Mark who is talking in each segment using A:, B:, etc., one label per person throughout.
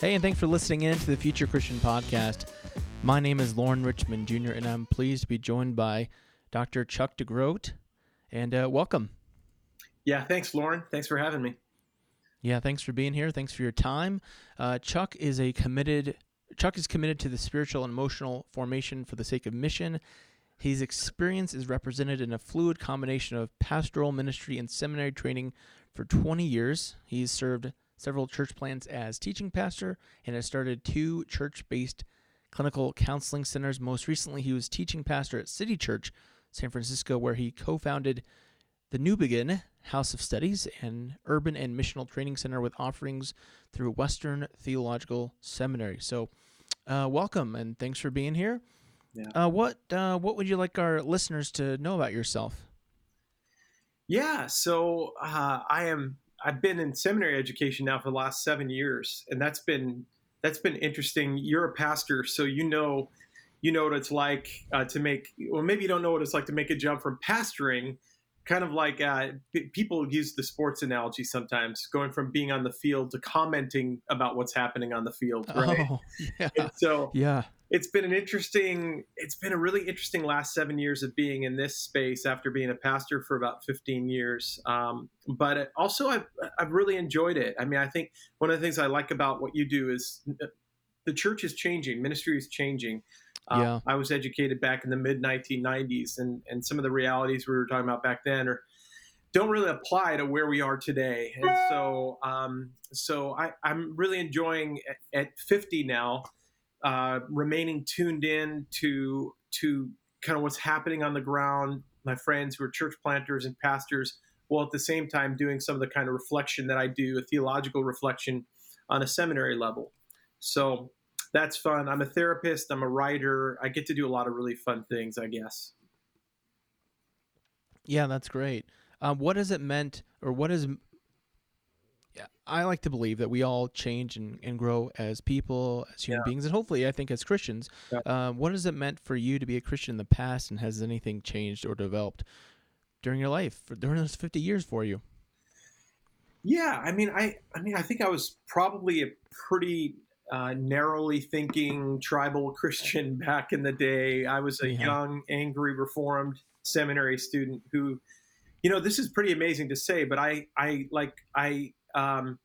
A: Hey, and thanks for listening in to the Future Christian Podcast. My name is Lauren Richmond Jr., and I'm pleased to be joined by Dr. Chuck DeGroat. And uh, welcome.
B: Yeah, thanks, Lauren. Thanks for having me.
A: Yeah, thanks for being here. Thanks for your time. Uh, Chuck is a committed. Chuck is committed to the spiritual and emotional formation for the sake of mission. His experience is represented in a fluid combination of pastoral ministry and seminary training for 20 years. He's served several church plants as teaching pastor and has started two church based clinical counseling centers. Most recently, he was teaching pastor at City Church, San Francisco, where he co founded the Newbigin House of Studies, an urban and missional training center with offerings through Western Theological Seminary. So, uh, welcome and thanks for being here. Yeah. Uh, what uh, what would you like our listeners to know about yourself?
B: Yeah, so uh, I am I've been in seminary education now for the last seven years, and that's been that's been interesting. You're a pastor, so you know you know what it's like uh, to make. Well, maybe you don't know what it's like to make a jump from pastoring kind of like uh, p- people use the sports analogy sometimes, going from being on the field to commenting about what's happening on the field. Right. Oh, yeah. And so yeah, it's been an interesting. It's been a really interesting last seven years of being in this space after being a pastor for about 15 years. Um, but also, I've I've really enjoyed it. I mean, I think one of the things I like about what you do is uh, the church is changing, ministry is changing. Um, yeah. I was educated back in the mid 1990s, and and some of the realities we were talking about back then are don't really apply to where we are today. And so, um, so I, am really enjoying at, at 50 now, uh, remaining tuned in to to kind of what's happening on the ground. My friends who are church planters and pastors, while at the same time doing some of the kind of reflection that I do, a theological reflection on a seminary level. So that's fun. I'm a therapist. I'm a writer. I get to do a lot of really fun things, I guess.
A: Yeah, that's great. Um, what has it meant, or what is? Yeah, I like to believe that we all change and, and grow as people, as human yeah. beings, and hopefully, I think as Christians. Yeah. Um, what has it meant for you to be a Christian in the past, and has anything changed or developed during your life, during those 50 years for you?
B: Yeah, I mean, I, I mean, I think I was probably a pretty uh, narrowly thinking tribal Christian back in the day. I was a yeah. young, angry, reformed seminary student who, you know, this is pretty amazing to say, but I, I like, I, um,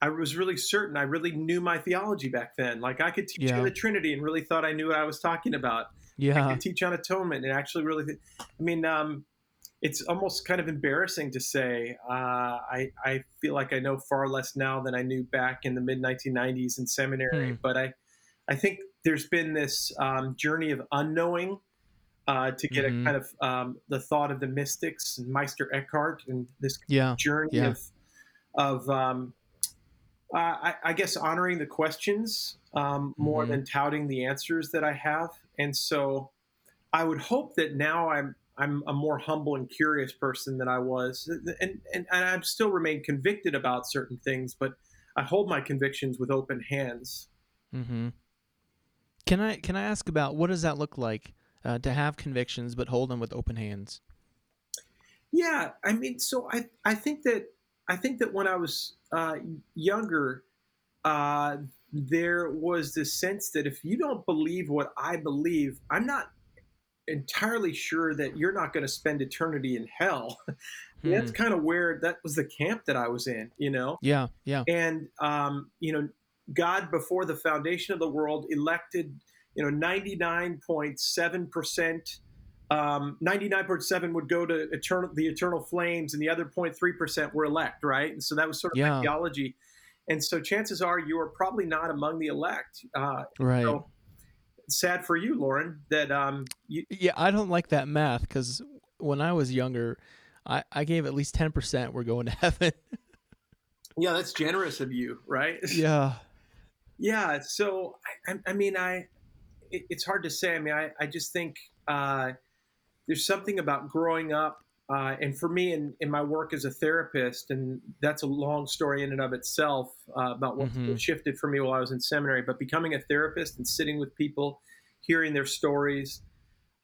B: I was really certain. I really knew my theology back then. Like I could teach yeah. on the Trinity and really thought I knew what I was talking about. Yeah, I could teach on atonement and actually really. Th- I mean, um, it's almost kind of embarrassing to say. Uh, I I feel like I know far less now than I knew back in the mid 1990s in seminary. Hmm. But I I think there's been this um, journey of unknowing uh, to get mm-hmm. a kind of um, the thought of the mystics and Meister Eckhart and this yeah. journey yeah. of of um, uh, I, I, guess honoring the questions um, more mm-hmm. than touting the answers that I have. And so I would hope that now I'm I'm a more humble and curious person than I was, and, and, and I still remain convicted about certain things, but I hold my convictions with open hands.
A: Mm-hmm. Can I can I ask about what does that look like uh, to have convictions but hold them with open hands?
B: Yeah, I mean, so I I think that I think that when I was uh, younger, uh, there was this sense that if you don't believe what I believe, I'm not entirely sure that you're not going to spend eternity in hell. Hmm. That's kind of where that was the camp that I was in, you know?
A: Yeah, yeah.
B: And, um, you know, God before the foundation of the world elected, you know, 99.7%. Um, 99.7 would go to eternal, the eternal flames, and the other 0.3% were elect, right? And so that was sort of yeah. theology. And so chances are you are probably not among the elect. Uh,
A: right. So
B: sad for you, Lauren, that um. You-
A: yeah, I don't like that math because when I was younger, I I gave at least ten percent were going to heaven.
B: yeah, that's generous of you, right?
A: Yeah.
B: Yeah. So I, I mean, I it, it's hard to say. I mean, I, I just think uh, there's something about growing up, uh, and for me, in, in my work as a therapist, and that's a long story in and of itself uh, about what
A: Mhm.
B: shifted for me while I was in seminary. But becoming a therapist and sitting with people, hearing their stories,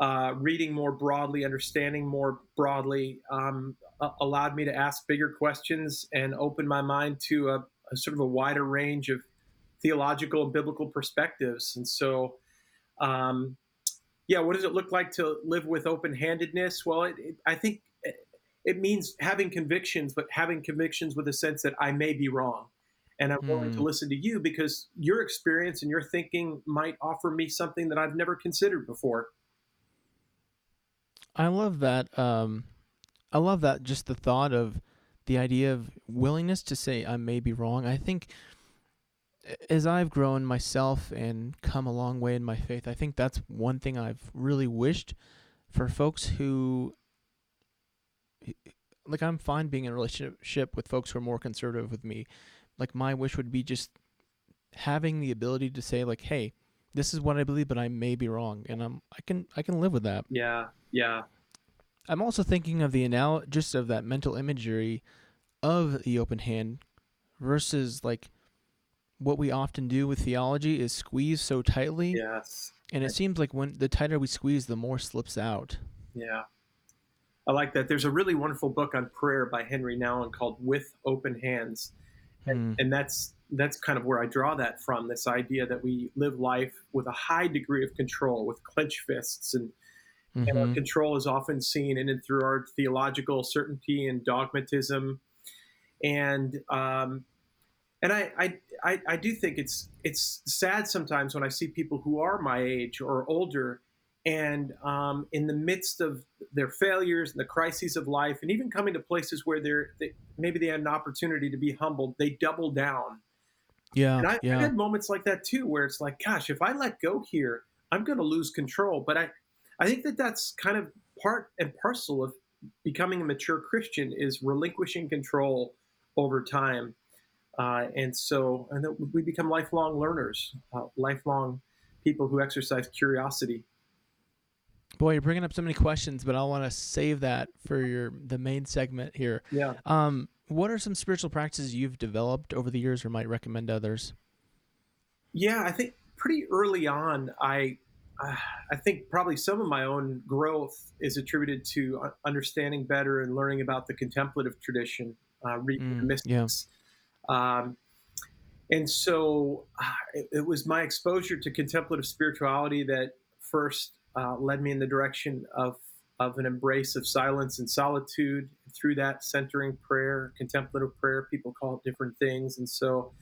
B: uh, reading more broadly, understanding more broadly, um, a- allowed me to ask bigger questions and open my mind to a, a sort of a wider range of theological and biblical perspectives. And so, um, yeah, what does it look like to live with open handedness? Well, it, it, I think it, it means having convictions, but having convictions with a sense that I may be wrong. And I'm willing to
A: Hmm.
B: listen to you because your experience and your thinking might offer me something that I've never considered before.
A: I love that. Um, I love that. Just the thought of the idea of willingness to say I may be wrong. I think as I've grown myself and come a long way in my faith, I think that's one thing I've really wished for folks who like I'm fine being in a relationship with folks who are more conservative with me. Like my wish would be just having the ability to say like, "Hey, this is what I believe, but I may be wrong," and I'm I can I can live with that.
B: Yeah, yeah,
A: I'm also thinking of the anal just of that mental imagery of the open hand versus like what we often do with theology is squeeze so tightly
B: yes,
A: and it seems like when the tighter we squeeze the more slips out.
B: yeah. I like that. There's a really wonderful book on prayer by Henri Nouwen called "With Open Hands,"
A: Hmm.
B: and that's that's kind of where I draw that from. This idea that we live life with a high degree of control, with clenched fists, and, and our
A: Mhm.
B: control is often seen in and through our theological certainty and dogmatism, and um, and I, I I I do think it's it's sad sometimes when I see people who are my age or older, and um, in the midst of their failures and the crises of life, and even coming to places where they're they, maybe they had an opportunity to be humbled, they double down.
A: Yeah,
B: And I, I've had moments like that too, where it's like, gosh, if I let go here, I'm going to lose control. But I, I think that that's kind of part and parcel of becoming a mature Christian is relinquishing control over time. Uh, and so and that we become lifelong learners, uh, lifelong people who exercise curiosity.
A: Boy, you're bringing up so many questions, but I want to save that for your the main segment here.
B: Yeah.
A: Um, what are some spiritual practices you've developed over the years or might recommend others?
B: Yeah, I think pretty early on, I uh, I think probably some of my own growth is attributed to uh, understanding better and learning about the contemplative tradition, uh, reading the
A: Mm, yeah.
B: Um, and so uh, it, it was my exposure to contemplative spirituality that first uh, led me in the direction of of an embrace of silence and solitude. Through that, centering prayer, contemplative prayer, people call it different things, and so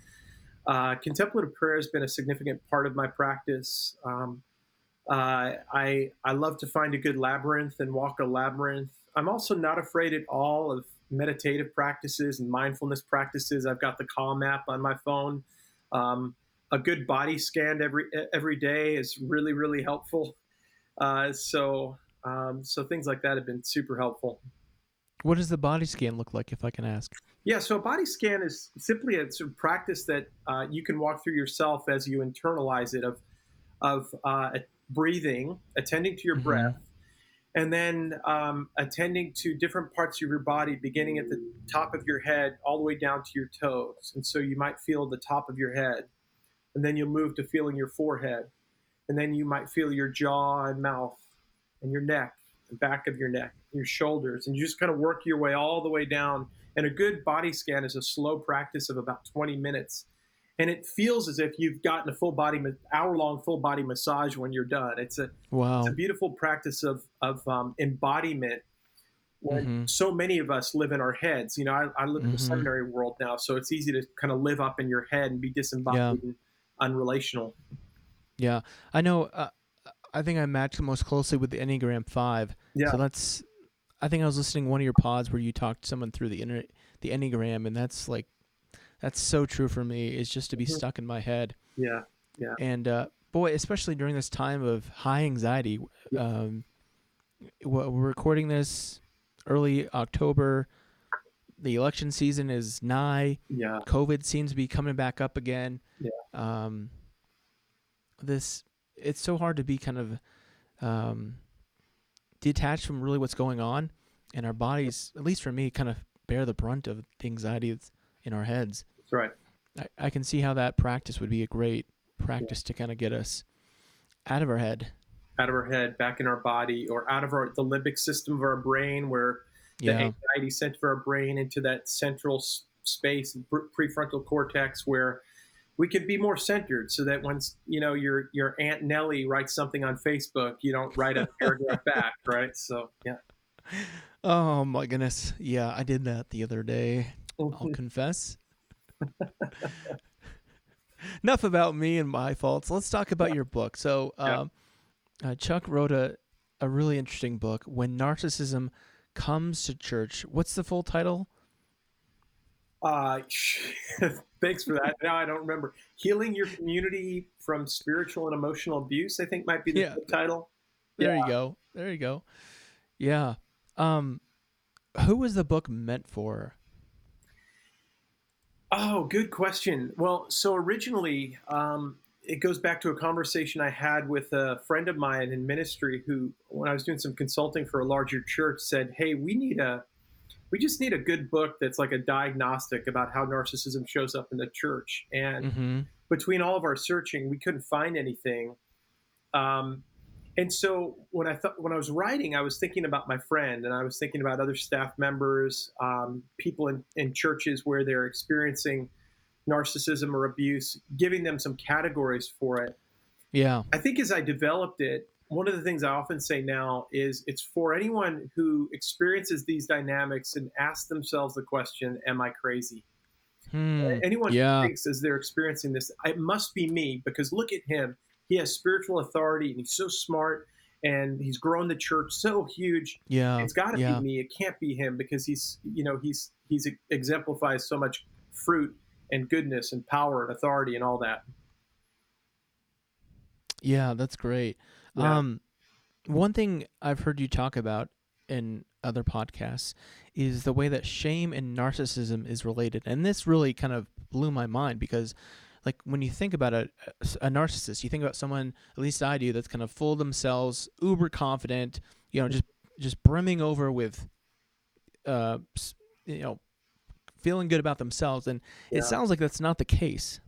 B: uh, contemplative prayer has been a significant part of my practice. Um, uh, I I love to find a good labyrinth and walk a labyrinth. I'm also not afraid at all of meditative practices and mindfulness practices. I've got the Calm app on my phone. Um, a good body scan every every day is really really helpful. Uh, so um, so things like that have been super helpful.
A: What does the body scan look like, if I can ask?
B: Yeah, so a body scan is simply a sort of practice that uh, you can walk through yourself as you internalize it of of uh, breathing, attending to your
A: Mhm.
B: breath, and then um, attending to different parts of your body, beginning at the top of your head all the way down to your toes. And so you might feel the top of your head, and then you'll move to feeling your forehead, and then you might feel your jaw and mouth, and your neck, the back of your neck, your shoulders, and you just kind of work your way all the way down. And a good body scan is a slow practice of about 20 minutes. And it feels as if you've gotten a full body, hour long full body massage when you're done. It's a,
A: Wow.
B: it's a beautiful practice of, of um, embodiment when
A: Mhm.
B: so many of us live in our heads. You know, I, I live in the
A: Mhm.
B: seminary world now, so it's easy to kind of live up in your head and be disembodied and unrelational.
A: Yeah, I know. Uh, I think I match most closely with the Enneagram Five.
B: Yeah.
A: So that's. I think I was listening to one of your pods where you talked to someone through the inner the Enneagram, and that's like, that's so true for me. Is just to be
B: Mhm.
A: stuck in my head,
B: Yeah. Yeah.
A: And uh, boy, especially during this time of high anxiety.
B: Yeah.
A: Um, we're recording this early October. the election season is nigh.
B: Yeah.
A: COVID seems to be coming back up again.
B: Yeah.
A: Um, this it's so hard to be kind of um, detached from really what's going on, and our bodies, at least for me, kind of bear the brunt of the anxiety that's in our heads.
B: That's right.
A: I, I can see how that practice would be a great practice to kind of get us out of our head.
B: Out of our head, back in our body, or out of our the limbic system of our brain, where the
A: Yeah.
B: anxiety center of our brain into that central s- space, prefrontal cortex, where we can be more centered, so that once you know your your aunt Nellie writes something on Facebook, you don't write a paragraph back, right? So yeah.
A: Oh my goodness. Yeah, I did that the other day. I'll confess. Enough about me and my faults. Let's talk about your book. So,
B: Yeah.
A: um, uh, Chuck wrote a, a really interesting book, When Narcissism Comes to Church. What's the full title?
B: Uh, thanks for that. Now I don't remember. Healing your community from spiritual and emotional abuse. I think might be the
A: Yeah.
B: title.
A: There
B: Yeah.
A: you go. There you go. Yeah. Um, who was the book meant for?
B: Oh, good question. Well, so originally, um, it goes back to a conversation I had with a friend of mine in ministry who, when I was doing some consulting for a larger church, said, Hey, we need a, we just need a good book that's like a diagnostic about how narcissism shows up in the church. And
A: Mm-hmm.
B: between all of our searching, we couldn't find anything. Um, and so when I thought when I was writing, I was thinking about my friend, and I was thinking about other staff members, um, people in, in churches where they're experiencing narcissism or abuse, giving them some categories for it.
A: Yeah.
B: I think as I developed it, one of the things I often say now is it's for anyone who experiences these dynamics and asks themselves the question, "Am I crazy?"
A: Hmm.
B: anyone
A: Yeah.
B: who thinks as they're experiencing this, it must be me because look at him. He has spiritual authority and he's so smart and he's grown the church so huge.
A: Yeah.
B: It's got to
A: yeah.
B: be me. It can't be him because he's, you know, he's he's exemplifies so much fruit and goodness and power and authority and all that.
A: Yeah, that's great.
B: Yeah.
A: Um, one thing I've heard you talk about in other podcasts is the way that shame and narcissism is related, and this really kind of blew my mind because, like, when you think about a a narcissist, you think about someone, at least I do, that's kind of full of themselves, uber confident, you know, just just brimming over with, uh, you know, feeling good about themselves, and
B: Yeah.
A: it sounds like that's not the case.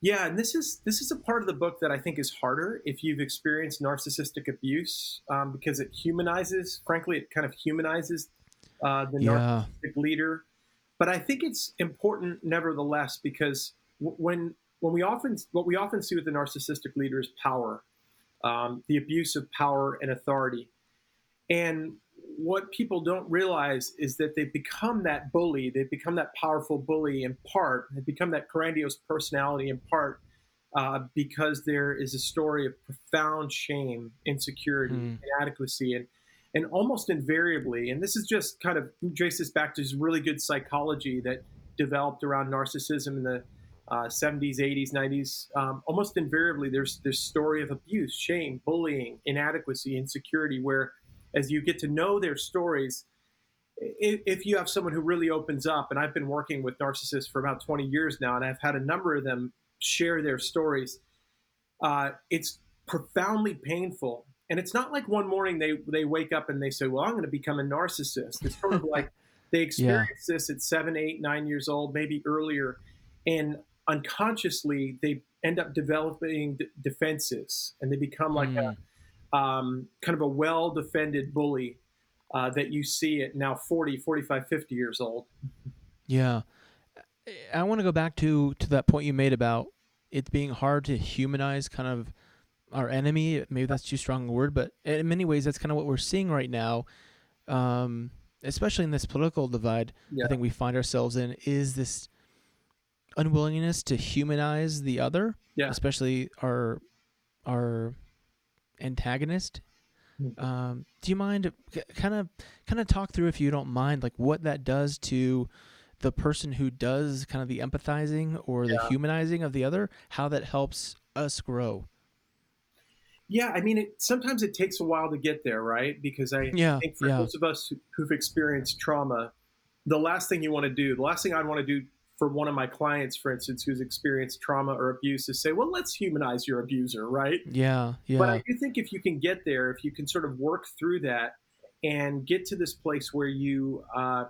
B: Yeah, and this is this is a part of the book that I think is harder if you've experienced narcissistic abuse um, because it humanizes. Frankly, it kind of humanizes uh, the
A: Yeah.
B: narcissistic leader. But I think it's important, nevertheless, because when when we often what we often see with the narcissistic leader is power, um, the abuse of power and authority, and what people don't realize is that they become that bully, they become that powerful bully in part, they become that grandiose personality in part uh, because there is a story of profound shame, insecurity,
A: Hmm.
B: inadequacy, and and almost invariably, and this is just kind of traces back to this really good psychology that developed around narcissism in the uh, 70s, 80s, 90s. Um, almost invariably, there's this story of abuse, shame, bullying, inadequacy, insecurity, where as you get to know their stories, if, if you have someone who really opens up, and I've been working with narcissists for about 20 years now, and I've had a number of them share their stories, uh, it's profoundly painful. And it's not like one morning they, they wake up and they say, Well, I'm going to become a narcissist. It's sort of like they experience this at seven, eight, nine years old, maybe earlier. And unconsciously, they end up developing d- defenses and they become like a um, kind of a well defended bully uh, that you see at now 40, 45, 50 years old.
A: Yeah. I want to go back to to that point you made about it being hard to humanize kind of our enemy. Maybe that's too strong a word, but in many ways that's kind of what we're seeing right now. Um, especially in this political divide,
B: Yeah.
A: I think we find ourselves in is this unwillingness to humanize the other,
B: Yeah.
A: especially our our antagonist.
B: Mhm.
A: Um, do you mind kind of kind of talk through if you don't mind like what that does to the person who does kind of the empathizing or the humanizing of the other, how that helps us grow?
B: Yeah, I mean, it, sometimes it takes a while to get there, right? Because I
A: Yeah,
B: think for
A: yeah.
B: those of us who- who've experienced trauma, the last thing you want to do, the last thing I'd want to do for one of my clients, for instance, who's experienced trauma or abuse, is say, well, let's humanize your abuser, right?
A: Yeah, yeah.
B: But I do think if you can get there, if you can sort of work through that and get to this place where you, uh,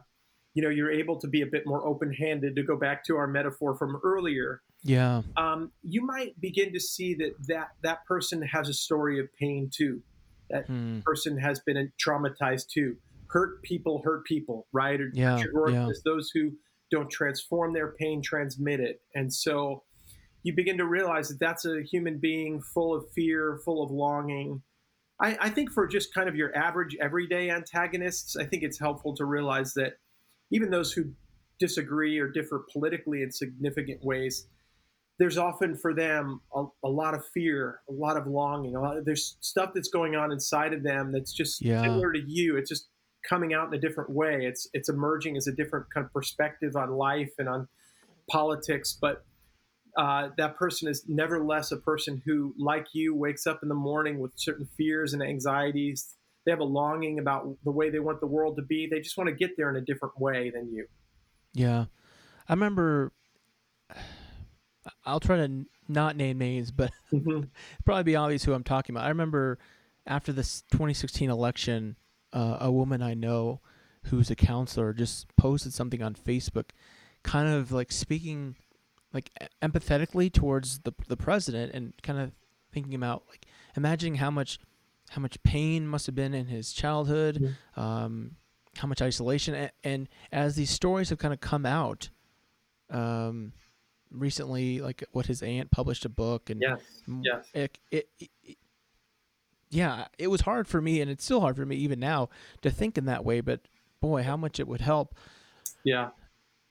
B: you know, you're able to be a bit more open-handed. To go back to our metaphor from earlier,
A: yeah,
B: um, you might begin to see that that that person has a story of pain too. That
A: Hmm.
B: person has been traumatized too. Hurt people hurt people, right? Or
A: Yeah, yeah.
B: those who don't transform their pain transmit it. And so you begin to realize that that's a human being full of fear, full of longing. I, I think for just kind of your average everyday antagonists, I think it's helpful to realize that even those who disagree or differ politically in significant ways, there's often for them a, a lot of fear, a lot of longing. A lot there's stuff that's going on inside of them that's just
A: Yeah.
B: similar to you. It's just coming out in a different way. It's it's emerging as a different kind of perspective on life and on politics, but uh, that person is nevertheless a person who, like you, wakes up in the morning with certain fears and anxieties. They have a longing about the way they want the world to be. They just want to get there in a different way than you.
A: yeah. I remember. I'll try to not name names, but
B: Mhm.
A: probably be obvious who I'm talking about. I remember after this 2016 election, uh, a woman I know who's a counselor just posted something on Facebook, kind of like speaking like empathetically towards the the president and kind of thinking about like imagining how much how much pain must have been in his childhood, um, how much isolation, and, and as these stories have kind of come out, um, recently, like what his aunt published a book and
B: Yes. Yes.
A: it, it, it- yeah, it was hard for me, and it's still hard for me even now to think in that way. But boy, how much it would help
B: Yeah.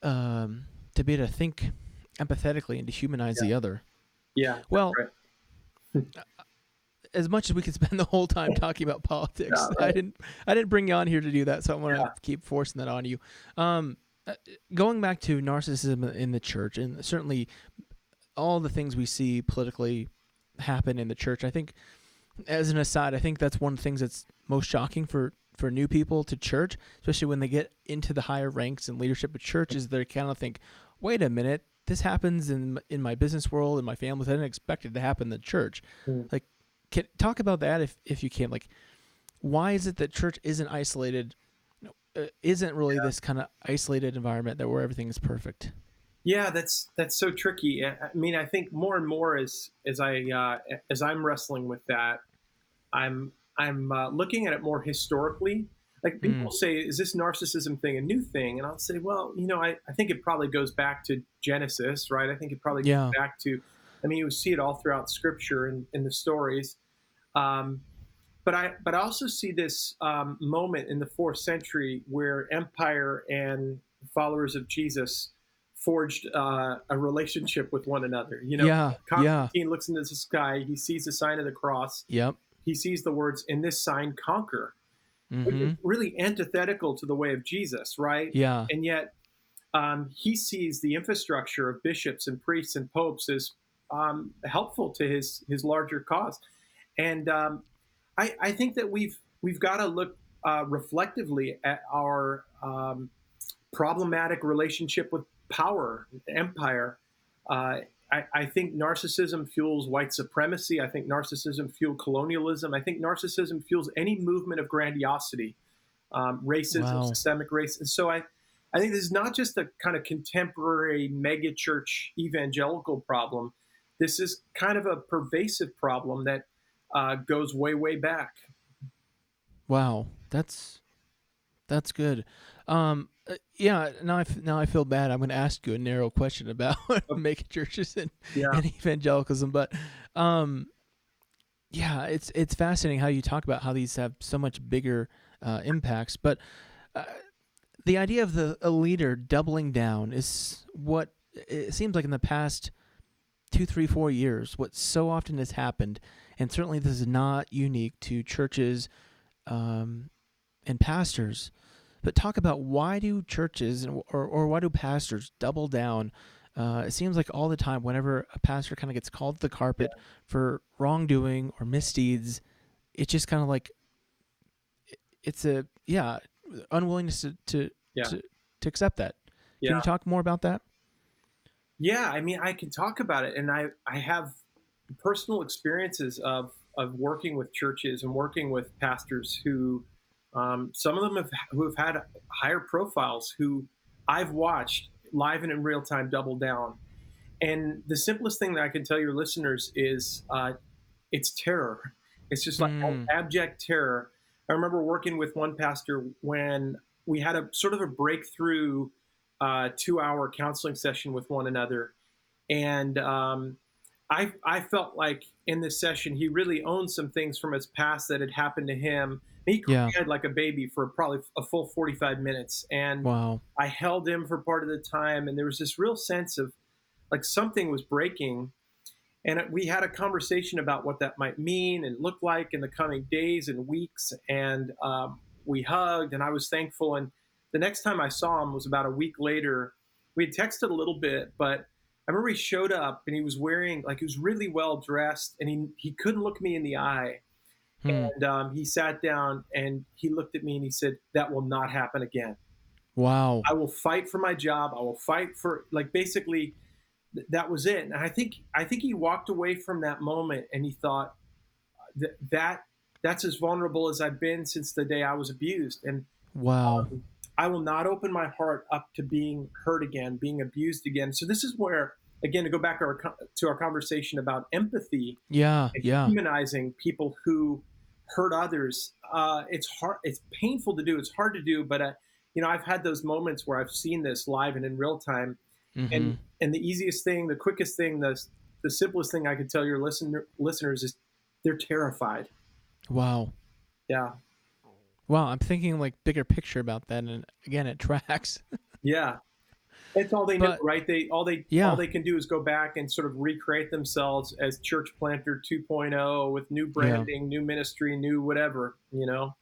A: um, to be able to think empathetically and to humanize the other.
B: Yeah.
A: Well,
B: right.
A: as much as we could spend the whole time talking about politics,
B: Yeah,
A: I didn't. I didn't bring you on here to do that, so I'm gonna
B: Yeah.
A: keep forcing that on you. Um, uh, going back to narcissism in the church, and certainly all the things we see politically happen in the church. I think, as an aside, I think that's one of the things that's most shocking for for new people to church, especially when they get into the higher ranks and leadership of churches. They kind of think, "Wait a minute, this happens in in my business world in my family. I didn't expect it to happen in the church."
B: Mm.
A: Like, can talk about that if if you can. Like, why is it that church isn't isolated? Uh, isn't really this kind of isolated environment that where everything is perfect.
B: Yeah, that's that's so tricky. I I mean, I think more and more as as I uh, as I'm wrestling with that, I'm I'm uh, looking at it more historically. Like people
A: Mm.
B: say, is this narcissism thing a new thing? And I'll say, well, you know, I, I think it probably goes back to Genesis, right? I think it probably
A: Yeah.
B: goes back to, I mean, you see it all throughout Scripture and in the stories. Um, but I but I also see this um, moment in the fourth century where empire and followers of Jesus forged uh, a relationship with one another. You know,
A: yeah, yeah,
B: Constantine looks into the sky, he sees the sign of the cross,
A: yep.
B: He sees the words, "In this sign, conquer," which
A: hmm
B: is really antithetical to the way of Jesus, right?
A: Yeah,
B: And yet, um, he sees the infrastructure of bishops and priests and popes as um, helpful to his his larger cause. And um, I, I think that we've we've got to look uh, reflectively at our um, problematic relationship with power, empire. Uh, I, I think narcissism fuels white supremacy. I think narcissism fuels colonialism. I think narcissism fuels any movement of grandiosity, um, racism,
A: Wow.
B: systemic race. And so I, I think this is not just a kind of contemporary megachurch evangelical problem. This is kind of a pervasive problem that uh, goes way, way back.
A: Wow, that's that's good. Um, uh, yeah. Now I f- now I feel bad. I'm going to ask you a narrow question about making churches and,
B: Yeah.
A: and evangelicalism, but um, yeah, it's it's fascinating how you talk about how these have so much bigger uh, impacts. But uh, the idea of the a leader doubling down is what it seems like in the past two, three, four years. What so often has happened, and certainly this is not unique to churches um, and pastors. But talk about why do churches and or, or why do pastors double down? Uh, it seems like all the time, whenever a pastor kind of gets called to the carpet for wrongdoing or misdeeds, it's just kind of like it's a yeah unwillingness to to,
B: Yeah.
A: to to accept that.
B: Yeah.
A: Can you talk more about that?
B: Yeah, I mean, I can talk about it, and I I have personal experiences of of working with churches and working with pastors who, um, some of them have who have had higher profiles who I've watched live and in real time double down. And the simplest thing that I can tell your listeners is uh, it's terror. It's just like
A: Mm.
B: abject terror. I remember working with one pastor when we had a sort of a breakthrough uh, two hour counseling session with one another. And um, I, I felt like in this session, he really owned some things from his past that had happened to him. He
A: Yeah.
B: cried like a baby for probably a full 45 minutes. And
A: Wow.
B: I held him for part of the time, and there was this real sense of like something was breaking. And it- we had a conversation about what that might mean and look like in the coming days and weeks. And um, we hugged, and I was thankful. And the next time I saw him was about a week later. We had texted a little bit, but I remember he showed up and he was wearing like he was really well dressed, and he he couldn't look me in the eye.
A: Hmm.
B: And um, he sat down and he looked at me and he said, "That will not happen again."
A: Wow.
B: I will fight for my job. I will fight for like basically th- that was it. And I think I think he walked away from that moment and he thought that that that's as vulnerable as I've been since the day I was abused. And
A: Wow.
B: um, I will not open my heart up to being hurt again, being abused again. So this is where again to go back our, to our conversation about empathy
A: Yeah. Yeah.
B: humanizing people who hurt others. Uh, it's hard. It's painful to do. It's hard to do. But uh, you know, I've had those moments where I've seen this live and in real time.
A: Mhm.
B: And and the easiest thing, the quickest thing, the the simplest thing I could tell your listener listeners is they're terrified.
A: Wow.
B: Yeah,
A: Wow. I'm thinking like bigger picture about that, and again, it tracks.
B: yeah. That's all they know, right? They all they
A: Yeah.
B: all they can do is go back and sort of recreate themselves as church planter 2.0 with new branding, new ministry, new whatever. You know.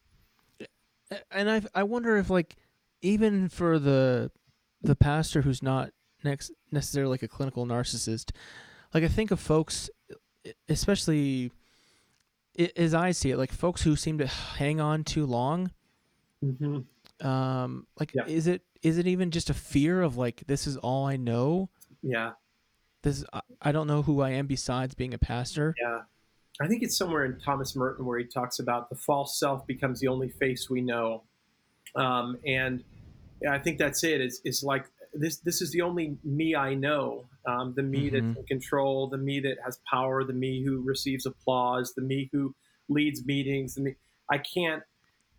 A: and I I wonder if like even for the the pastor who's not next necessarily like a clinical narcissist, like I think of folks, especially as I see it, like folks who seem to hang on too long.
B: hmm
A: Um, like
B: Yeah.
A: is it is it even just a fear of like this is all I know?
B: Yeah.
A: This I, I don't know who I am besides being a pastor.
B: Yeah. I think it's somewhere in Thomas Merton where he talks about the false self becomes the only face we know. Um, and I think that's it it. Is is like this this is the only me I know. Um, the me
A: Mhm.
B: that's in control, the me that has power, the me who receives applause, the me who leads meetings. The me I can't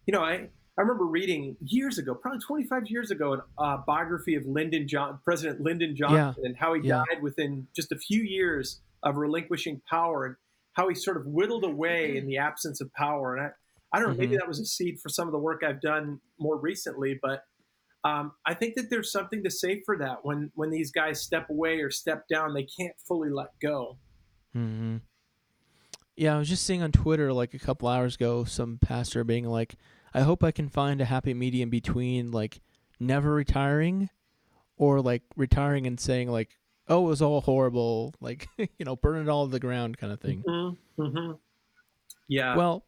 B: you know, I I remember reading years ago, probably 25 years ago, a uh, biography of Lyndon John, President Lyndon Johnson, and how he
A: Yeah.
B: died within just a few years of relinquishing power, and how he sort of whittled away in the absence of power. And I, I don't know, maybe
A: Mhm.
B: that was a seed for some of the work I've done more recently, but um, I think that there's something to say for that. When when these guys step away or step down, they can't fully let go.
A: hmm Yeah, I was just seeing on Twitter like a couple hours ago some pastor being like, "I hope I can find a happy medium between like never retiring, or like retiring and saying like, oh, it was all horrible, like you know, burn it all to the ground kind of thing."
B: Mm-hmm. Mm-hmm. Yeah.
A: Well,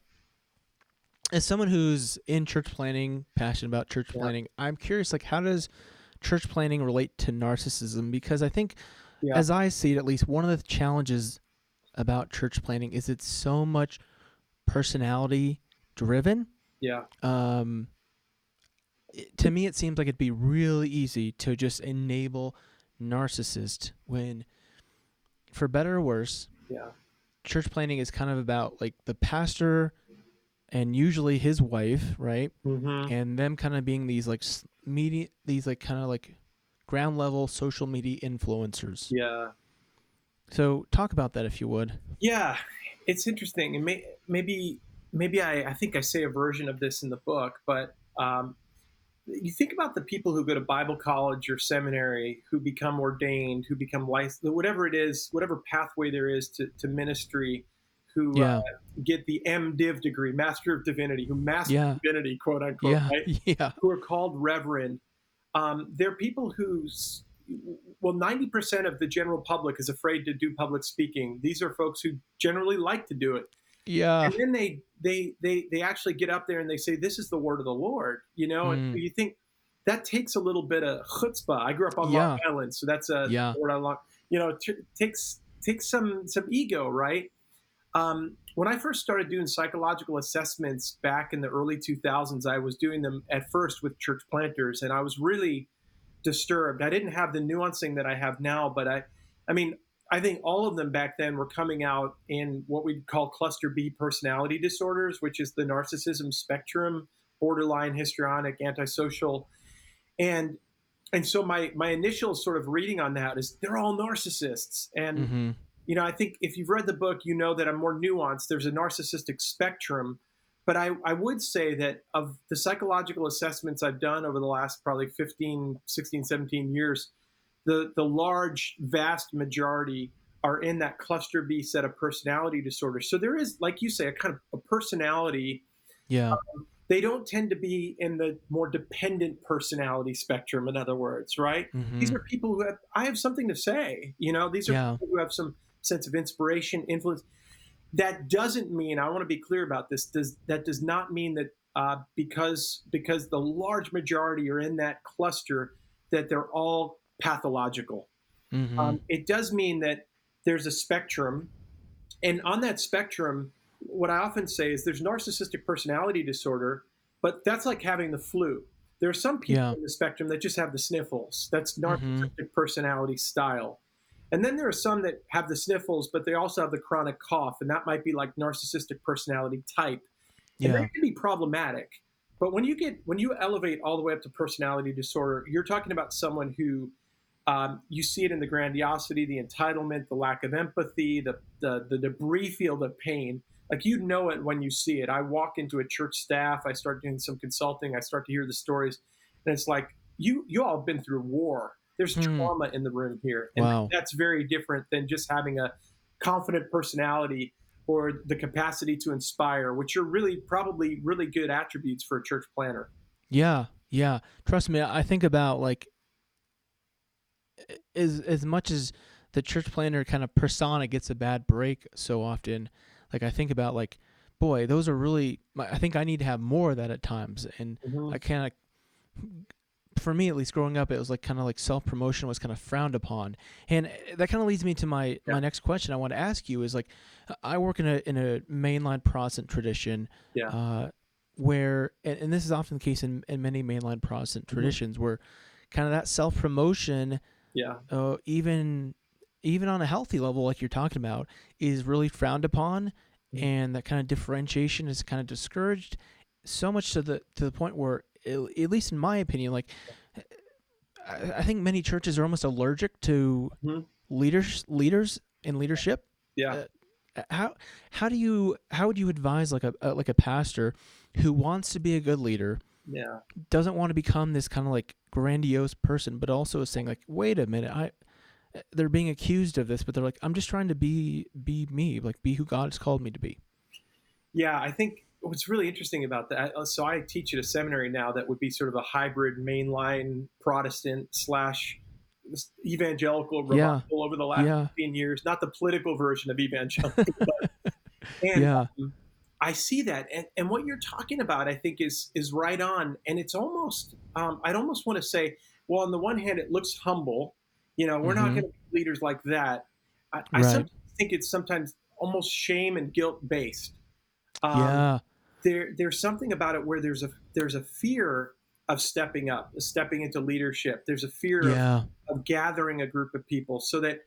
A: as someone who's in church planting, passionate about church
B: Yeah.
A: planting, I'm curious like how does church planting relate to narcissism? Because I think
B: Yeah.
A: as I see it at least one of the challenges about church planting is it's so much personality driven.
B: Yeah.
A: Um it- to me it seems like it'd be really easy to just enable narcissist when for better or worse
B: Yeah.
A: church planting is kind of about like the pastor and usually his wife, right?
B: Mm-hmm.
A: And them kind of being these like media, these like kind of like ground level social media influencers.
B: Yeah.
A: So talk about that if you would.
B: Yeah, it's interesting, and may, maybe maybe I, I think I say a version of this in the book, but um, you think about the people who go to Bible college or seminary, who become ordained, who become licensed, whatever it is, whatever pathway there is to, to ministry, who
A: Yeah.
B: uh, get the MDiv degree, Master of Divinity, who master
A: Yeah.
B: divinity, quote unquote,
A: yeah,
B: right?
A: yeah,
B: who are called reverend. Um, they're people who's well, ninety percent of the general public is afraid to do public speaking. These are folks who generally like to do it,
A: yeah,
B: and then they they they they actually get up there and they say, "This is the word of the Lord," you know. And
A: Mm.
B: you think that takes a little bit of chutzpah. I grew up on
A: Yeah.
B: Long Island, so that's a
A: Yeah.
B: word I long. You know, t- takes takes some some ego, right? Um, when I first started doing psychological assessments back in the early 2000s, I was doing them at first with church planters, and I was really disturbed. I didn't have the nuancing that I have now, but I, I mean, I think all of them back then were coming out in what we'd call cluster B personality disorders, which is the narcissism spectrum, borderline, histrionic, antisocial, and and so my my initial sort of reading on that is they're all narcissists, and
A: Mm-hmm.
B: you know, I think if you've read the book, you know that I'm more nuanced. There's a narcissistic spectrum. But I, I would say that of the psychological assessments I've done over the last probably 15, 16, 17 years, the, the large, vast majority are in that cluster B set of personality disorders. So there is, like you say, a kind of a personality.
A: Yeah.
B: They don't tend to be in the more dependent personality spectrum, in other words, right?
A: Mhm.
B: these are people who have i have something to say you know these are
A: Yeah.
B: people who have some sense of inspiration influence that doesn't mean i want to be clear about this does that does not mean that uh, because because the large majority are in that cluster that they're all pathological
A: Mhm.
B: um, it does mean that there's a spectrum and on that spectrum what i often say is there's narcissistic personality disorder but that's like having the flu there are some people
A: Yeah.
B: in the spectrum that just have the sniffles that's
A: Mhm.
B: narcissistic personality style and then there are some that have the sniffles but they also have the chronic cough and that might be like narcissistic personality type and
A: yeah.
B: that can be problematic. But when you get when you elevate all the way up to personality disorder, you're talking about someone who um, you see it in the grandiosity, the entitlement, the lack of empathy, the, the the debris field of pain. Like you know it when you see it. I walk into a church staff, I start doing some consulting, I start to hear the stories, and it's like you you all have been through war. There's
A: Hmm.
B: trauma in the room here, and
A: Wow.
B: that's very different than just having a confident personality or the capacity to inspire, which are really probably really good attributes for a church planter.
A: Yeah, yeah. Trust me, I think about like as as much as the church planter kind of persona gets a bad break so often. Like I think about like, boy, those are really. I think I need to have more of that at times, and I kind of. For me, at least, growing up, it was like kind of like self promotion was kind of frowned upon, and uh, that kind of leads me to my
B: Yeah.
A: my next question. I want to ask you is like, I work in a in a mainline Protestant tradition,
B: Yeah.
A: uh, where and, and this is often the case in, in many mainline Protestant
B: Mhm.
A: traditions, where kind of that self promotion,
B: Yeah,
A: uh, even even on a healthy level, like you're talking about, is really frowned upon,
B: Mhm.
A: and that kind of differentiation is kind of discouraged, so much to the to the point where, at at least in my opinion, like. I I think many churches are almost allergic to
B: Mhm.
A: leaders leaders in leadership
B: yeah,
A: uh, how how do you how would you advise like a, a like a pastor who wants to be a good leader
B: yeah.
A: doesn't want to become this kind of like grandiose person but also is saying like wait a minute i they're being accused of this but they're like i'm just trying to be be me like be who god has called me to be
B: Yeah, I think what's really interesting about that. uh, So I teach at a seminary now that would be sort of a hybrid mainline Protestant slash evangelical
A: Yeah.
B: revival over the last
A: Yeah.
B: 15 years. Not the political version of evangelical, but and
A: yeah
B: um, I see that, and, and what you're talking about, I think, is is right on. And it's almost, um, I'd almost want to say, well, on the one hand, it looks humble. You know, we're not
A: Mhm.
B: going to be leaders like that. I, I sometimes think it's sometimes almost shame and guilt based. Um,
A: yeah
B: there there's something about it where there's a there's a fear of stepping up, stepping into leadership. There's a fear of, of gathering a group of people, so that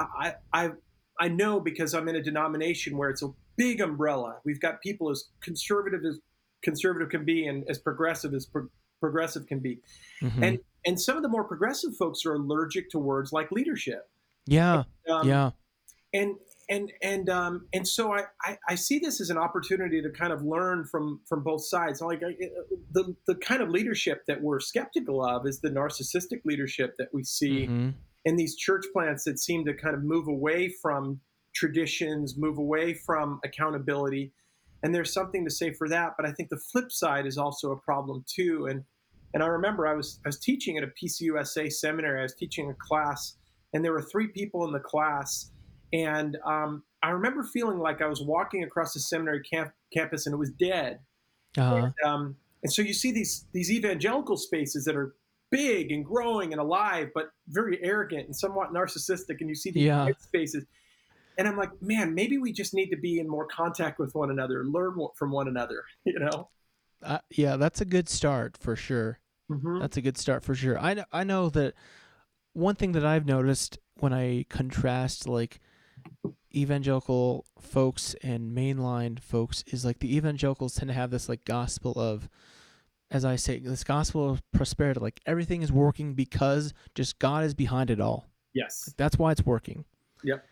B: I I I know because I'm in a denomination where it's a big umbrella. We've got people as conservative as conservative can be, and as progressive as pro- progressive can be,
A: mhm.
B: and and some of the more progressive folks are allergic to words like leadership.
A: yeah
B: Um,
A: yeah
B: and and and um, and so I, I I see this as an opportunity to kind of learn from from both sides. Like I, the the kind of leadership that we're skeptical of is the narcissistic leadership that we see
A: mhm.
B: in these church plants that seem to kind of move away from traditions, move away from accountability. And there's something to say for that. But I think the flip side is also a problem too. And and I remember I was I was teaching at a PCUSA seminary. I was teaching a class, and there were three people in the class. And um, I remember feeling like I was walking across the seminary camp- campus and it was dead.
A: uh-huh.
B: Um, and so you see these these evangelical spaces that are big and growing and alive, but very arrogant and somewhat narcissistic. And you see these
A: Yeah.
B: faces. And I'm like, man, maybe we just need to be in more contact with one another, and learn from one another, you know?
A: Uh, yeah, that's a good start for sure.
B: Mhm.
A: That's a good start for sure. I, kn- I know that one thing that I've noticed when I contrast like evangelical folks and mainline folks is like the evangelicals tend to have this like gospel of as I say this gospel of prosperity like everything is working because just God is behind it all.
B: Yes.
A: That's why it's working.
B: Yep.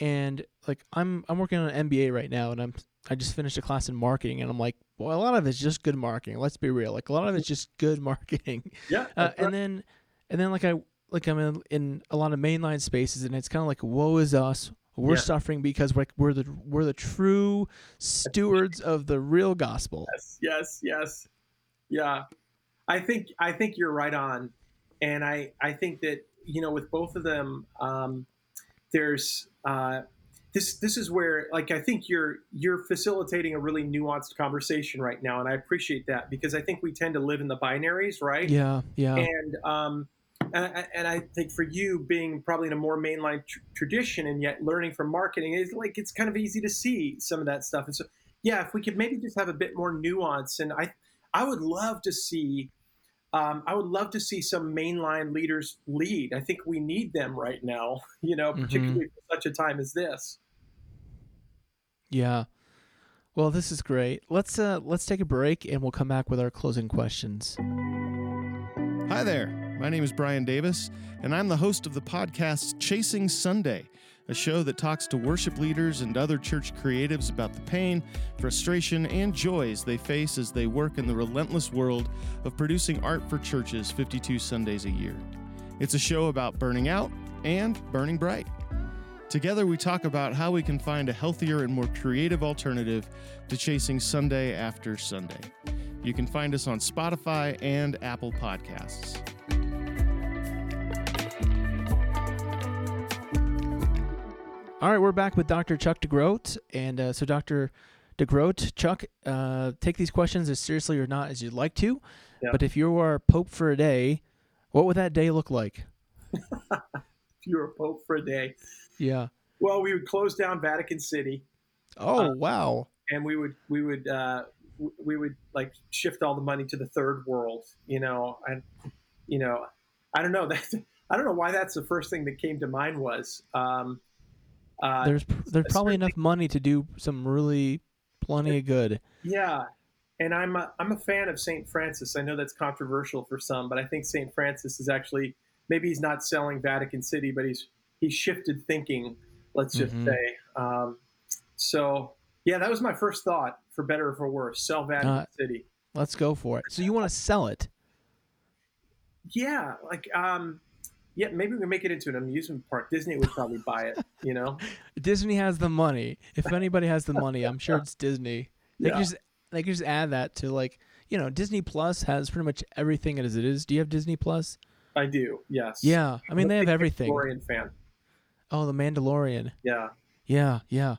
A: And like I'm I'm working on an MBA right now and I'm I just finished a class in marketing and I'm like, well, a lot of it's just good marketing. Let's be real. Like a lot of it's just good marketing.
B: Yeah.
A: Uh,
B: right.
A: and then and then like I like I'm in, in a lot of mainline spaces and it's kind of like woe is us. We're
B: Yeah.
A: suffering because we're, we're the we're the true stewards of the real gospel.
B: yes, yes, yes. Yeah. I think I think you're right on. And I, I think that, you know, with both of them, um, there's uh, this this is where like I think you're you're facilitating a really nuanced conversation right now, and I appreciate that because I think we tend to live in the binaries, right?
A: Yeah, yeah.
B: and um, and, I- and I think for you being probably in a more mainline tr- tradition and yet learning from marketing is like it's kind of easy to see some of that stuff. And so, yeah, if we could maybe just have a bit more nuance, and I I would love to see. Um, I would love to see some mainline leaders lead. I think we need them right now, you know,
A: Mhm.
B: particularly for such a time as this.
A: Yeah. Well, this is great. Let's uh let's take a break and we'll come back with our closing questions.
C: Hi there. My name is Brian Davis, and I'm the host of the podcast Chasing Sunday, a show that talks to worship leaders and other church creatives about the pain, frustration, and joys they face as they work in the relentless world of producing art for churches 52 Sundays a year. It's a show about burning out and burning bright. Together, we talk about how we can find a healthier and more creative alternative to chasing Sunday after Sunday. You can find us on Spotify and Apple Podcasts.
A: All right, we're back with Dr. Chuck DeGroat. And uh, so, Dr. DeGroat, Chuck, uh, take these questions as seriously or not as you'd like to.
B: Yeah.
A: But if you were Pope for a day, what would that day look like?
B: If you were pope for a day,
A: Yeah.
B: well, we would close down Vatican City.
A: Oh,
B: Uh,
A: wow.
B: and we would we would uh, we would like shift all the money to the third world you know and you know i don't know that i don't know why that's the first thing that came to mind was um, uh,
A: There's there's probably enough money to do some really plenty of good.
B: yeah and i'm a, i'm a fan of saint francis i know that's controversial for some but i think saint francis is actually maybe he's not selling vatican city but he's he's shifted thinking let's just
A: Mhm.
B: say um, so yeah that was my first thought for better or for worse sell vatican
A: Uh,
B: city
A: Let's go for it. So you want to sell it?
B: Yeah, like um, yeah, maybe we can make it into an amusement park. Disney would probably buy it. You know?
A: Disney has the money. If anybody has the money, I'm sure it's Disney. They
B: Yeah.
A: just they can just add that to like you know Disney Plus has pretty much everything as it is. Do you have Disney Plus?
B: I do. Yes.
A: Yeah, I mean
B: I'm
A: they have everything.
B: Mandalorian fan.
A: Oh, the Mandalorian.
B: Yeah.
A: Yeah, yeah.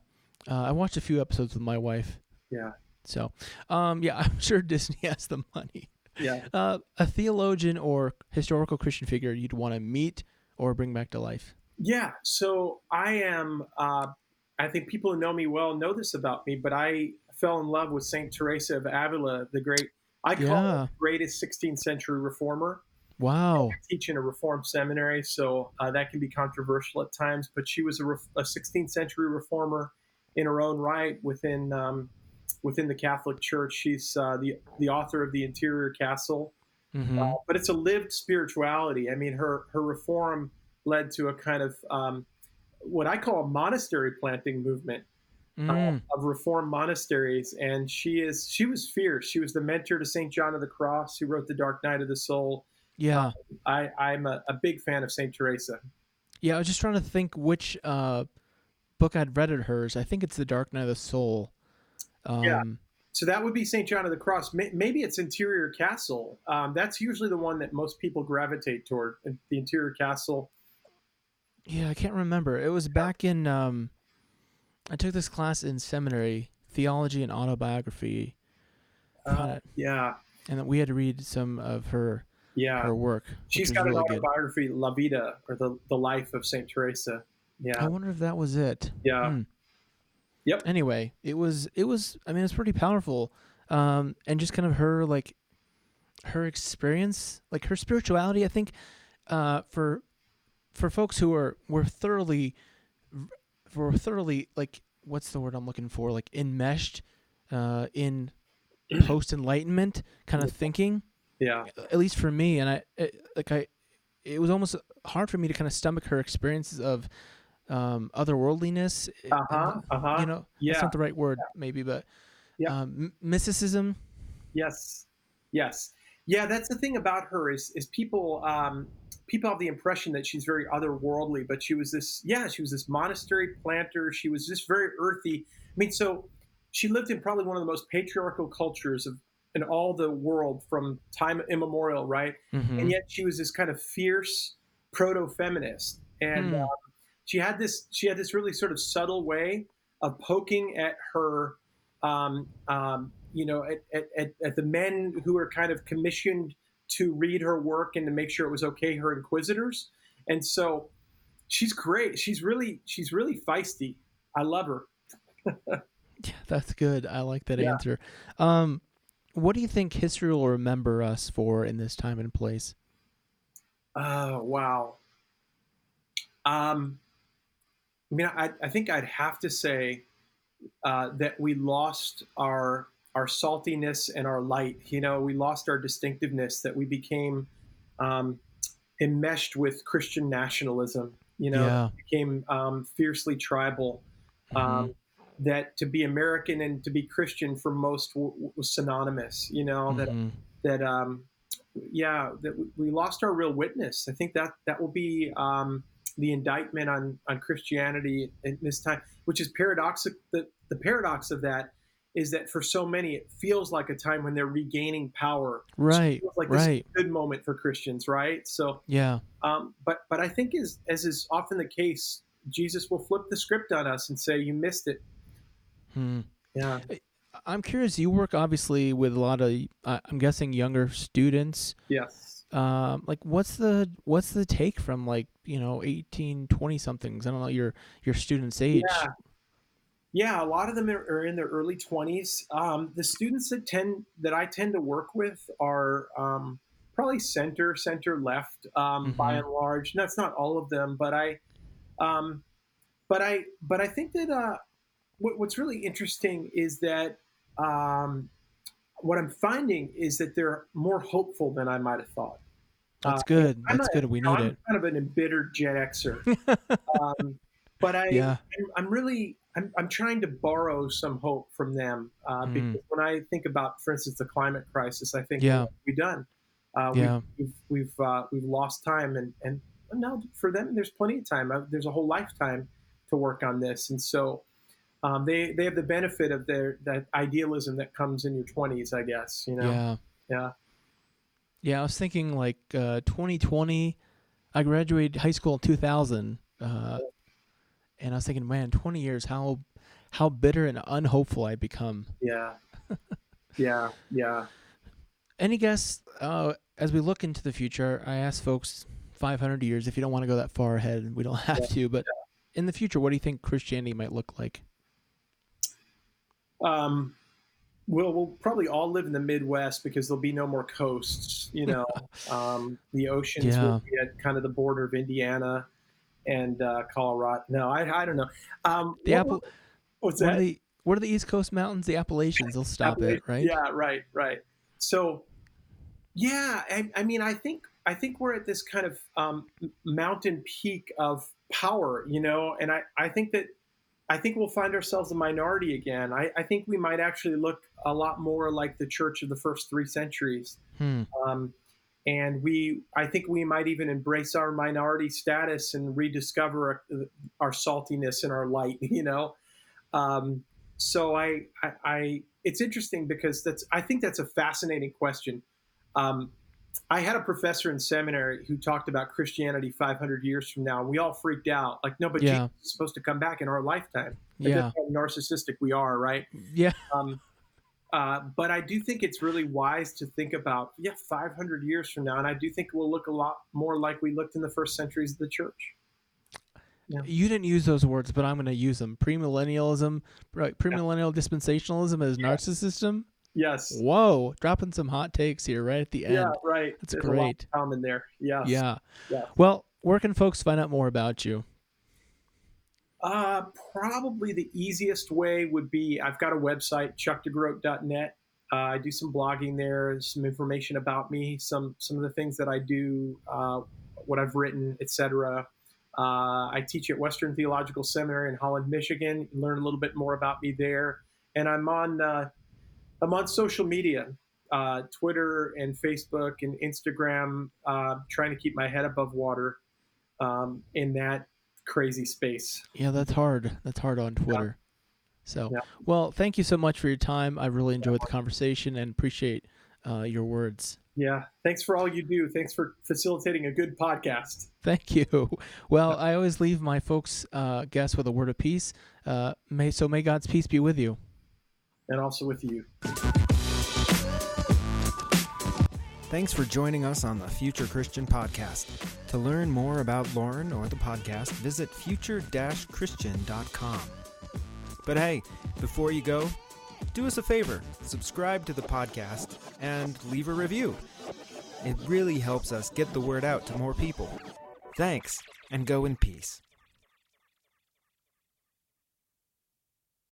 A: Uh, I watched a few episodes with my wife.
B: Yeah.
A: So, um, yeah, I'm sure Disney has the money.
B: Yeah.
A: Uh, a theologian or historical Christian figure you'd want to meet or bring back to life.
B: Yeah. So I am. Uh, I think people who know me well know this about me, but I fell in love with Saint Teresa of Avila, the great. I call her the greatest 16th century reformer.
A: Wow.
B: Teaching a reformed seminary, so uh, that can be controversial at times. But she was a, ref- a 16th century reformer in her own right within um, within the Catholic Church. She's uh, the the author of the Interior Castle,
A: hmm
B: uh, but it's a lived spirituality. I mean, her her reform led to a kind of um, what I call a monastery planting movement uh,
A: Mm.
B: of reformed monasteries, and she is she was fierce. She was the mentor to Saint John of the Cross, who wrote the Dark Night of the Soul.
A: Yeah.
B: I, I'm a, a big fan of Saint Teresa.
A: Yeah, I was just trying to think which uh, book I'd read of hers. I think it's The Dark Night of the Soul. Um,
B: Yeah. So that would be St. John of the Cross. Maybe it's Interior Castle. Um, that's usually the one that most people gravitate toward. uh, The Interior Castle.
A: yeah, I can't remember. It was back in. Um, I took this class in seminary, theology and autobiography,
B: Uh, yeah,
A: and we had to read some of her
B: yeah.
A: her work.
B: She's got
A: really
B: an
A: good.
B: autobiography, La Vida, or the the life of Saint Teresa. Yeah.
A: I wonder if that was it.
B: yeah,
A: Hmm.
B: Yep.
A: Anyway, it was it was I mean it's pretty powerful. Um and just kind of her like her experience, like her spirituality, I think uh for for folks who are were thoroughly were thoroughly like what's the word I'm looking for? Like enmeshed uh in post enlightenment kind of thinking
B: yeah,
A: at least for me and i it, like i it was almost hard for me to kind of stomach her experiences of um otherworldliness
B: uh huh, uh huh.
A: you know
B: yeah.
A: that's not the right word maybe but
B: Yeah.
A: um m- mysticism
B: Yes, yes, yeah. That's the thing about her is is people um, people have the impression that she's very otherworldly, but she was this yeah she was this monastery planter. She was just very earthy. I mean, so she lived in probably one of the most patriarchal cultures of in all the world from time immemorial, right?
A: Mhm.
B: and yet she was this kind of fierce proto-feminist and
A: Hmm.
B: um, she had this she had this really sort of subtle way of poking at her um, um, you know at, at, at, at the men who were kind of commissioned to read her work and to make sure it was okay her inquisitors. And so she's great. She's really she's really feisty. I love her.
A: Yeah that's good. I like that
B: Yeah.
A: answer. Um what do you think history will remember us for in this time and place?
B: Oh wow. Um, I mean, I, I think I'd have to say uh, that we lost our our saltiness and our light. You know, we lost our distinctiveness. That we became um, enmeshed with Christian nationalism. You know,
A: Yeah.
B: became um, fiercely tribal. Um, that to be American and to be Christian for most w- w- was synonymous. You know that
A: Mhm.
B: that um, yeah that we- we lost our real witness. I think that that will be um, the indictment on on Christianity in this time, which is paradoxic. The the paradox of that is that for so many it feels like a time when they're regaining power. So it
A: right
B: feels like this is
A: right
B: a good moment for Christians, right? So,
A: yeah
B: um, but but I think as as is often the case, Jesus will flip the script on us and say, "You missed it."
A: Hmm.
B: Yeah.
A: i'm curious you work obviously with a lot of uh, i'm guessing younger students
B: Yes.
A: Um like what's the what's the take from like you know 18 20 somethings i don't know your your students age
B: Yeah. Yeah, a lot of them are, are in their early 20s. Um, the students that tend that I tend to work with are um, probably center, center left, um, by
A: Mhm.
B: and large. That's not all of them, but I, um, but I, but I think that uh, what, what's really interesting is that um, what I'm finding is that they're more hopeful than I might have thought.
A: That's
B: Uh,
A: good that's
B: a-
A: good we need
B: I'm
A: it
B: kind of an embittered Gen Xer, um, but I,
A: yeah
B: I'm, I'm really I'm, I'm trying to borrow some hope from them uh,
A: Mm.
B: because when I think about, for instance, the climate crisis, I think
A: Yeah.
B: what have we done? Uh,
A: Yeah.
B: We've we've we've, uh, we've lost time, and and now for them, there's plenty of time. Uh, There's a whole lifetime to work on this, and so. Um, they, they have the benefit of their that idealism that comes in your 20s, I guess. You know,
A: yeah
B: yeah,
A: yeah i was thinking like uh 2020 i graduated high school in 2000 uh and i was thinking man 20 years how how bitter and unhopeful i become.
B: Yeah, yeah, yeah.
A: any guess uh, as we look into the future i ask folks 500 years if you don't want to go that far ahead we don't have
B: Yeah,
A: to but in the future what do you think christianity might look like?
B: Um, we'll we'll probably all live in the Midwest because there'll be no more coasts. You know, um, the oceans
A: Yeah.
B: will be at kind of the border of Indiana and uh, Colorado. No, I, I don't know. Um,
A: the
B: what-
A: apple
B: what's
A: what are
B: that?
A: the what are the east coast mountains the appalachians they'll stop it right
B: Yeah, right, right. So, yeah, I, I mean, I think I think we're at this kind of um, mountain peak of power, you know, and I, I think that I think we'll find ourselves a minority again. I, I think we might actually look a lot more like the church of the first three centuries.
A: hmm.
B: Um, and we, I think we might even embrace our minority status and rediscover our, our saltiness and our light, you know? Um, so I, I, I, it's interesting because that's, I think that's a fascinating question. Um, I had a professor in seminary who talked about Christianity 500 years from now, and we all freaked out. Like, no, but
A: Yeah.
B: Jesus is supposed to come back in our lifetime. Like,
A: yeah
B: how narcissistic we are, right?
A: yeah
B: Um, Uh, but I do think it's really wise to think about, yeah, 500 years from now. And I do think we'll look a lot more like we looked in the first centuries of the church.
A: Yeah. You didn't use those words, but I'm going to use them. Premillennialism, right? Premillennial dispensationalism as yeah. narcissism.
B: Yes.
A: Whoa, dropping some hot takes here right at the end.
B: Yeah, right.
A: That's There's great.
B: A in there. Yeah.
A: Yeah. Yeah. Well, where can folks find out more about you?
B: Uh, probably the easiest way would be I've got a website, chuckdegroat.net. Uh, I do some blogging there, some information about me, some some of the things that I do, uh, what I've written, etc. Uh, I teach at Western Theological Seminary in Holland, Michigan. Learn a little bit more about me there, and I'm on uh, I'm on social media, uh, Twitter and Facebook and Instagram, uh, trying to keep my head above water um, in that crazy space.
A: Yeah, that's hard. That's hard on Twitter. Yeah. So, yeah. well, thank you so much for your time. I really enjoyed the conversation and appreciate uh, your words.
B: Yeah. Thanks for all you do. Thanks for facilitating a good podcast.
A: Thank you. Well, I always leave my folks uh, guests with a word of peace. Uh, may so may God's peace be with you,
B: and also with you.
D: Thanks for joining us on the Future Christian Podcast. To learn more about Lauren or the podcast, visit future-christian.com. But hey, before you go, do us a favor subscribe to the podcast and leave a review. It really helps us get the word out to more people. Thanks, and go in peace.